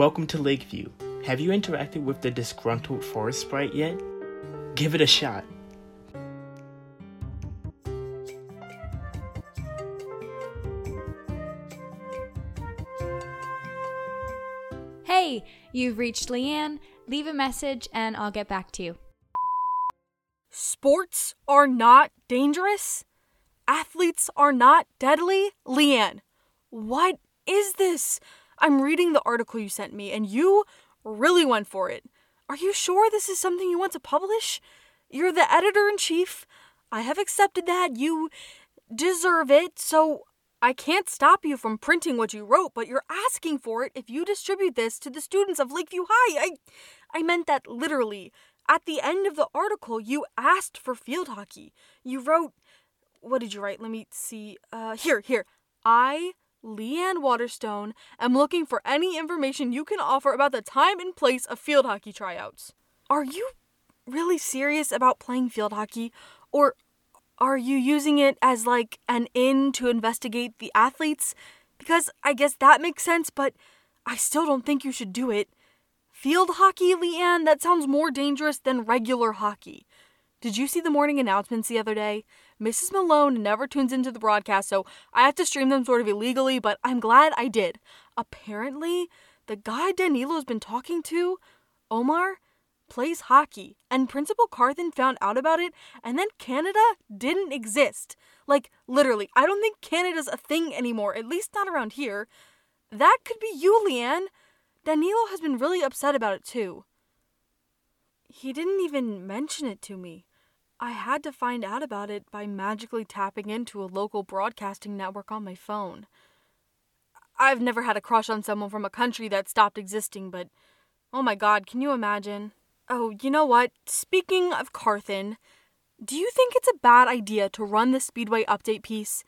Welcome to Lakeview. Have you interacted with the disgruntled forest sprite yet? Give it a shot. Hey, you've reached Leanne. Leave a message and I'll get back to you. Sports are not dangerous? Athletes are not deadly? Leanne, what is this? I'm reading the article you sent me and you really went for it. Are you sure this is something you want to publish? You're the editor in chief. I have accepted that. You deserve it, so I can't stop you from printing what you wrote, but you're asking for it if you distribute this to the students of Lakeview High. I I meant that literally. At the end of the article, you asked for field hockey. You wrote what did you write? Let me see. Uh here, here. I Leanne Waterstone am looking for any information you can offer about the time and place of field hockey tryouts. Are you really serious about playing field hockey or are you using it as like an in to investigate the athletes? Because I guess that makes sense, but I still don't think you should do it. Field hockey, Leanne, that sounds more dangerous than regular hockey. Did you see the morning announcements the other day? Mrs. Malone never tunes into the broadcast, so I have to stream them sort of illegally, but I'm glad I did. Apparently, the guy Danilo's been talking to, Omar, plays hockey, and Principal Carthen found out about it, and then Canada didn't exist. Like, literally, I don't think Canada's a thing anymore, at least not around here. That could be you, Leanne. Danilo has been really upset about it, too. He didn't even mention it to me. I had to find out about it by magically tapping into a local broadcasting network on my phone. I've never had a crush on someone from a country that stopped existing, but oh my god, can you imagine? Oh, you know what? Speaking of Carthen, do you think it's a bad idea to run the Speedway update piece?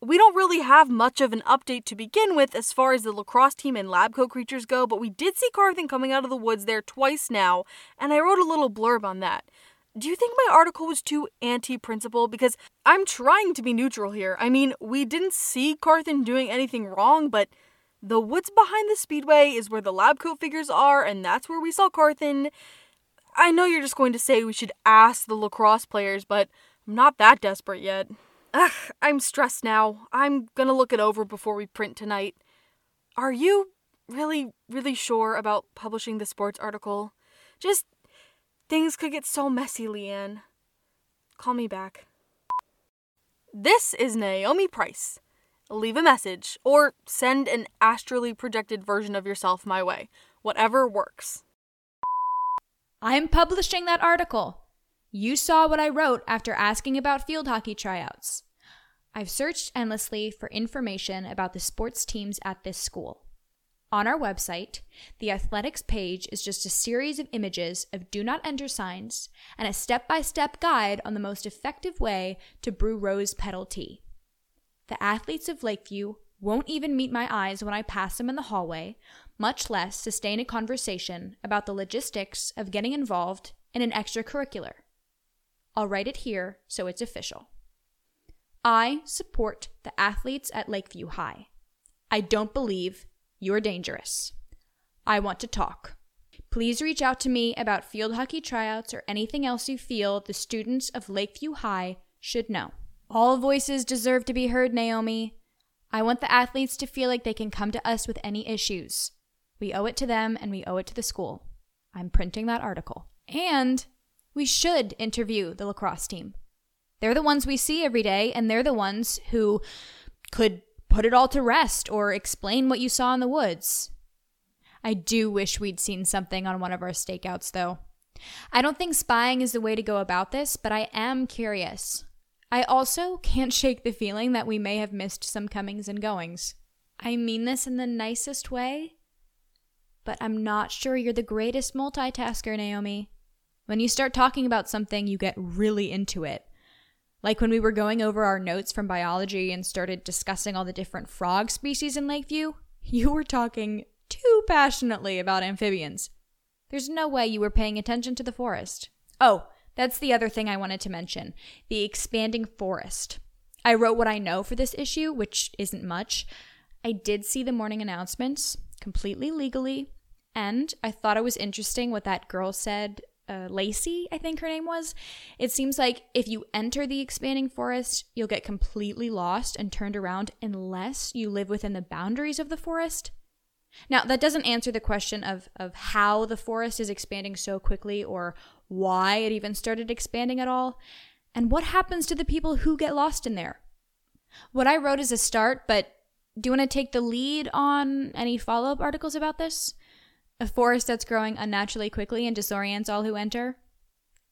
We don't really have much of an update to begin with as far as the lacrosse team and lab coat creatures go, but we did see Carthen coming out of the woods there twice now, and I wrote a little blurb on that. Do you think my article was too anti principal? Because I'm trying to be neutral here. I mean, we didn't see Carthen doing anything wrong, but the woods behind the speedway is where the lab coat figures are, and that's where we saw Carthen. I know you're just going to say we should ask the lacrosse players, but I'm not that desperate yet. Ugh, I'm stressed now. I'm gonna look it over before we print tonight. Are you really, really sure about publishing the sports article? Just things could get so messy, Leanne. Call me back. This is Naomi Price leave a message, or send an astrally projected version of yourself my way. Whatever works. I'm publishing that article. You saw what I wrote after asking about field hockey tryouts. I've searched endlessly for information about the sports teams at this school. On our website, the athletics page is just a series of images of do not enter signs and a step by step guide on the most effective way to brew rose petal tea. The athletes of Lakeview won't even meet my eyes when I pass them in the hallway, much less sustain a conversation about the logistics of getting involved in an extracurricular. I'll write it here so it's official. I support the athletes at Lakeview High. I don't believe you're dangerous. I want to talk. Please reach out to me about field hockey tryouts or anything else you feel the students of Lakeview High should know. All voices deserve to be heard, Naomi. I want the athletes to feel like they can come to us with any issues. We owe it to them and we owe it to the school. I'm printing that article. And we should interview the lacrosse team. They're the ones we see every day, and they're the ones who could put it all to rest or explain what you saw in the woods. I do wish we'd seen something on one of our stakeouts, though. I don't think spying is the way to go about this, but I am curious. I also can't shake the feeling that we may have missed some comings and goings. I mean this in the nicest way, but I'm not sure you're the greatest multitasker, Naomi. When you start talking about something, you get really into it. Like when we were going over our notes from biology and started discussing all the different frog species in Lakeview, you were talking too passionately about amphibians. There's no way you were paying attention to the forest. Oh, that's the other thing I wanted to mention the expanding forest. I wrote what I know for this issue, which isn't much. I did see the morning announcements, completely legally. And I thought it was interesting what that girl said. Uh, Lacey, I think her name was. It seems like if you enter the expanding forest, you'll get completely lost and turned around unless you live within the boundaries of the forest. Now, that doesn't answer the question of, of how the forest is expanding so quickly or why it even started expanding at all. And what happens to the people who get lost in there? What I wrote is a start, but do you want to take the lead on any follow up articles about this? A forest that's growing unnaturally quickly and disorients all who enter?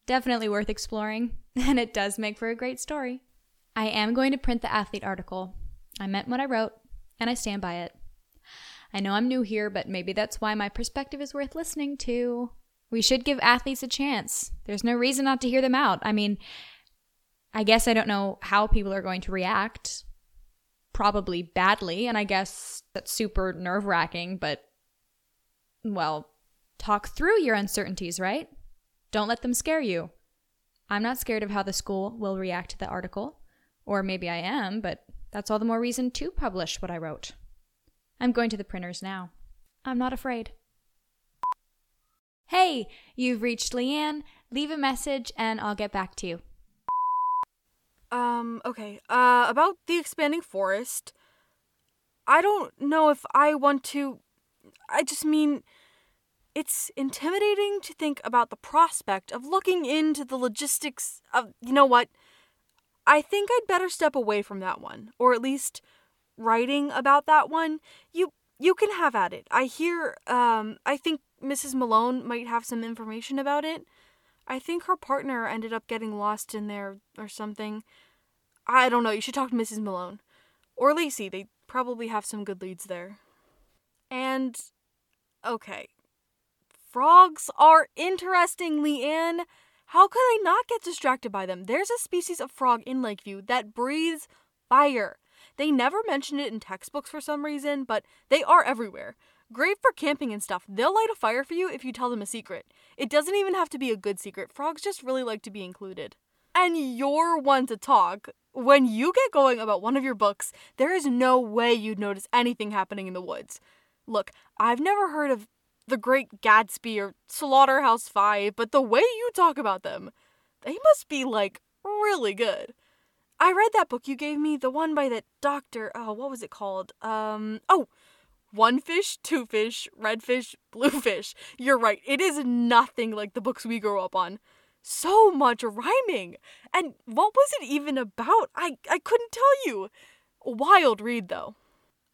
Definitely worth exploring, and it does make for a great story. I am going to print the athlete article. I meant what I wrote, and I stand by it. I know I'm new here, but maybe that's why my perspective is worth listening to. We should give athletes a chance. There's no reason not to hear them out. I mean, I guess I don't know how people are going to react. Probably badly, and I guess that's super nerve wracking, but well, talk through your uncertainties, right? Don't let them scare you. I'm not scared of how the school will react to the article. Or maybe I am, but that's all the more reason to publish what I wrote. I'm going to the printers now. I'm not afraid. Hey, you've reached Leanne. Leave a message and I'll get back to you. Um, okay. Uh, about the expanding forest. I don't know if I want to. I just mean. It's intimidating to think about the prospect of looking into the logistics of. You know what? I think I'd better step away from that one. Or at least writing about that one. You. You can have at it. I hear, um, I think Mrs. Malone might have some information about it. I think her partner ended up getting lost in there or something. I don't know. You should talk to Mrs. Malone. Or Lacey. They probably have some good leads there. And, okay. Frogs are interesting, Leanne. How could I not get distracted by them? There's a species of frog in Lakeview that breathes fire. They never mention it in textbooks for some reason, but they are everywhere. Great for camping and stuff. They'll light a fire for you if you tell them a secret. It doesn't even have to be a good secret. Frogs just really like to be included. And you're one to talk. When you get going about one of your books, there is no way you'd notice anything happening in the woods. Look, I've never heard of The Great Gatsby or Slaughterhouse Five, but the way you talk about them, they must be like really good. I read that book you gave me, the one by that doctor. Oh, what was it called? Um, oh, one fish, two fish, red fish, blue fish. You're right, it is nothing like the books we grew up on. So much rhyming. And what was it even about? I, I couldn't tell you. Wild read, though.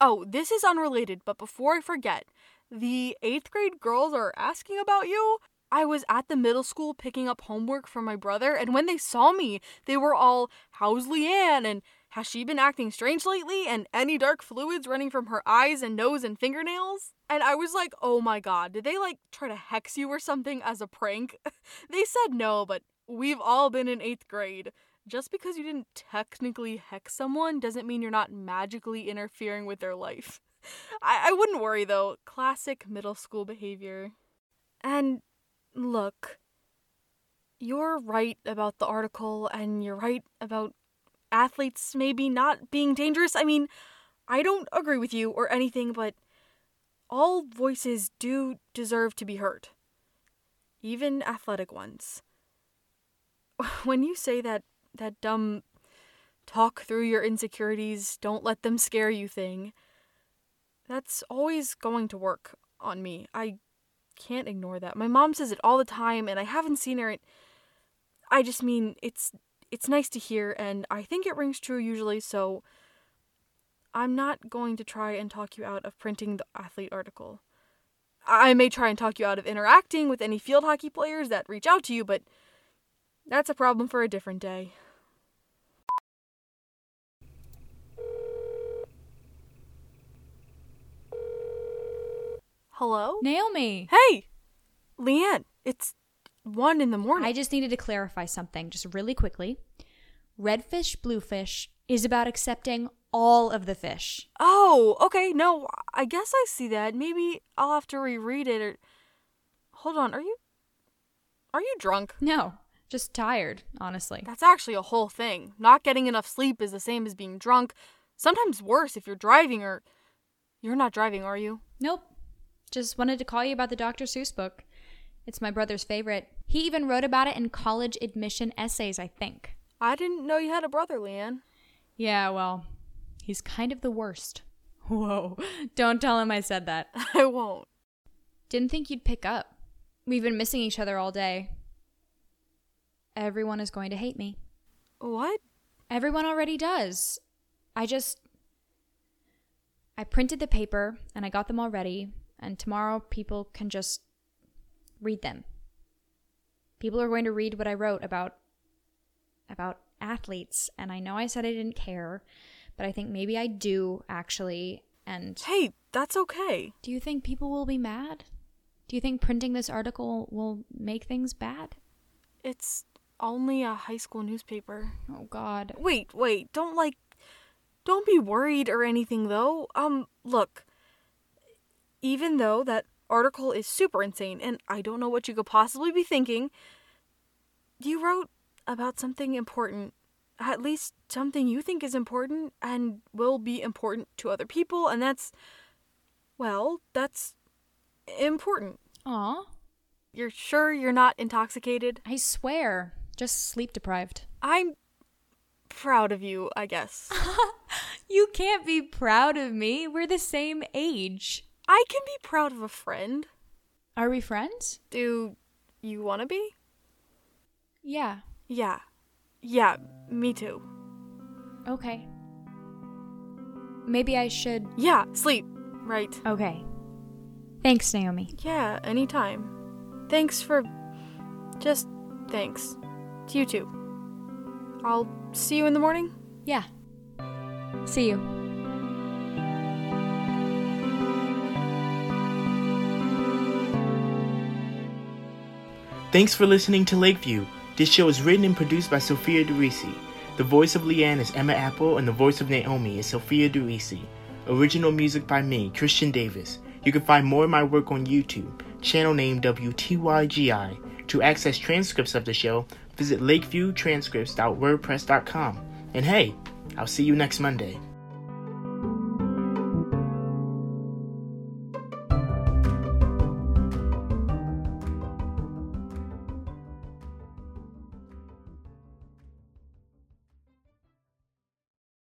Oh, this is unrelated, but before I forget, the eighth grade girls are asking about you. I was at the middle school picking up homework for my brother, and when they saw me, they were all, How's Leanne? and Has she been acting strange lately? and any dark fluids running from her eyes and nose and fingernails? And I was like, Oh my god, did they like try to hex you or something as a prank? they said no, but we've all been in eighth grade. Just because you didn't technically hex someone doesn't mean you're not magically interfering with their life. I, I wouldn't worry though. Classic middle school behavior. And Look, you're right about the article, and you're right about athletes maybe not being dangerous. I mean, I don't agree with you or anything, but all voices do deserve to be heard, even athletic ones. When you say that that dumb talk through your insecurities, don't let them scare you thing, that's always going to work on me. I can't ignore that. My mom says it all the time, and I haven't seen her. I just mean it's it's nice to hear, and I think it rings true usually. So I'm not going to try and talk you out of printing the athlete article. I may try and talk you out of interacting with any field hockey players that reach out to you, but that's a problem for a different day. Hello? Naomi! Hey! Leanne, it's one in the morning. I just needed to clarify something just really quickly. Redfish Bluefish is about accepting all of the fish. Oh, okay. No, I guess I see that. Maybe I'll have to reread it or Hold on, are you Are you drunk? No, just tired, honestly. That's actually a whole thing. Not getting enough sleep is the same as being drunk. Sometimes worse if you're driving or you're not driving, are you? Nope. Just wanted to call you about the Dr. Seuss book. It's my brother's favorite. He even wrote about it in college admission essays, I think. I didn't know you had a brother, Leanne. Yeah, well, he's kind of the worst. Whoa, don't tell him I said that. I won't. Didn't think you'd pick up. We've been missing each other all day. Everyone is going to hate me. What? Everyone already does. I just. I printed the paper and I got them all ready, and tomorrow people can just read them. People are going to read what I wrote about about athletes, and I know I said I didn't care, but I think maybe I do actually. And Hey, that's okay. do you think people will be mad? Do you think printing this article will make things bad? It's only a high school newspaper. Oh god. Wait, wait, don't like don't be worried or anything though. Um, look. Even though that article is super insane and I don't know what you could possibly be thinking, you wrote about something important. At least something you think is important and will be important to other people and that's well, that's important. Aw. You're sure you're not intoxicated? I swear. Just sleep deprived. I'm proud of you, I guess. You can't be proud of me. We're the same age. I can be proud of a friend. Are we friends? Do you want to be? Yeah. Yeah. Yeah, me too. Okay. Maybe I should. Yeah, sleep. Right. Okay. Thanks, Naomi. Yeah, anytime. Thanks for. Just thanks. To you too. I'll see you in the morning. Yeah. See you. Thanks for listening to Lakeview. This show is written and produced by Sophia DeRisi. The voice of Leanne is Emma Apple, and the voice of Naomi is Sophia DeRisi. Original music by me, Christian Davis. You can find more of my work on YouTube, channel name WTYGI. To access transcripts of the show, visit lakeviewtranscripts.wordpress.com. And hey, I'll see you next Monday.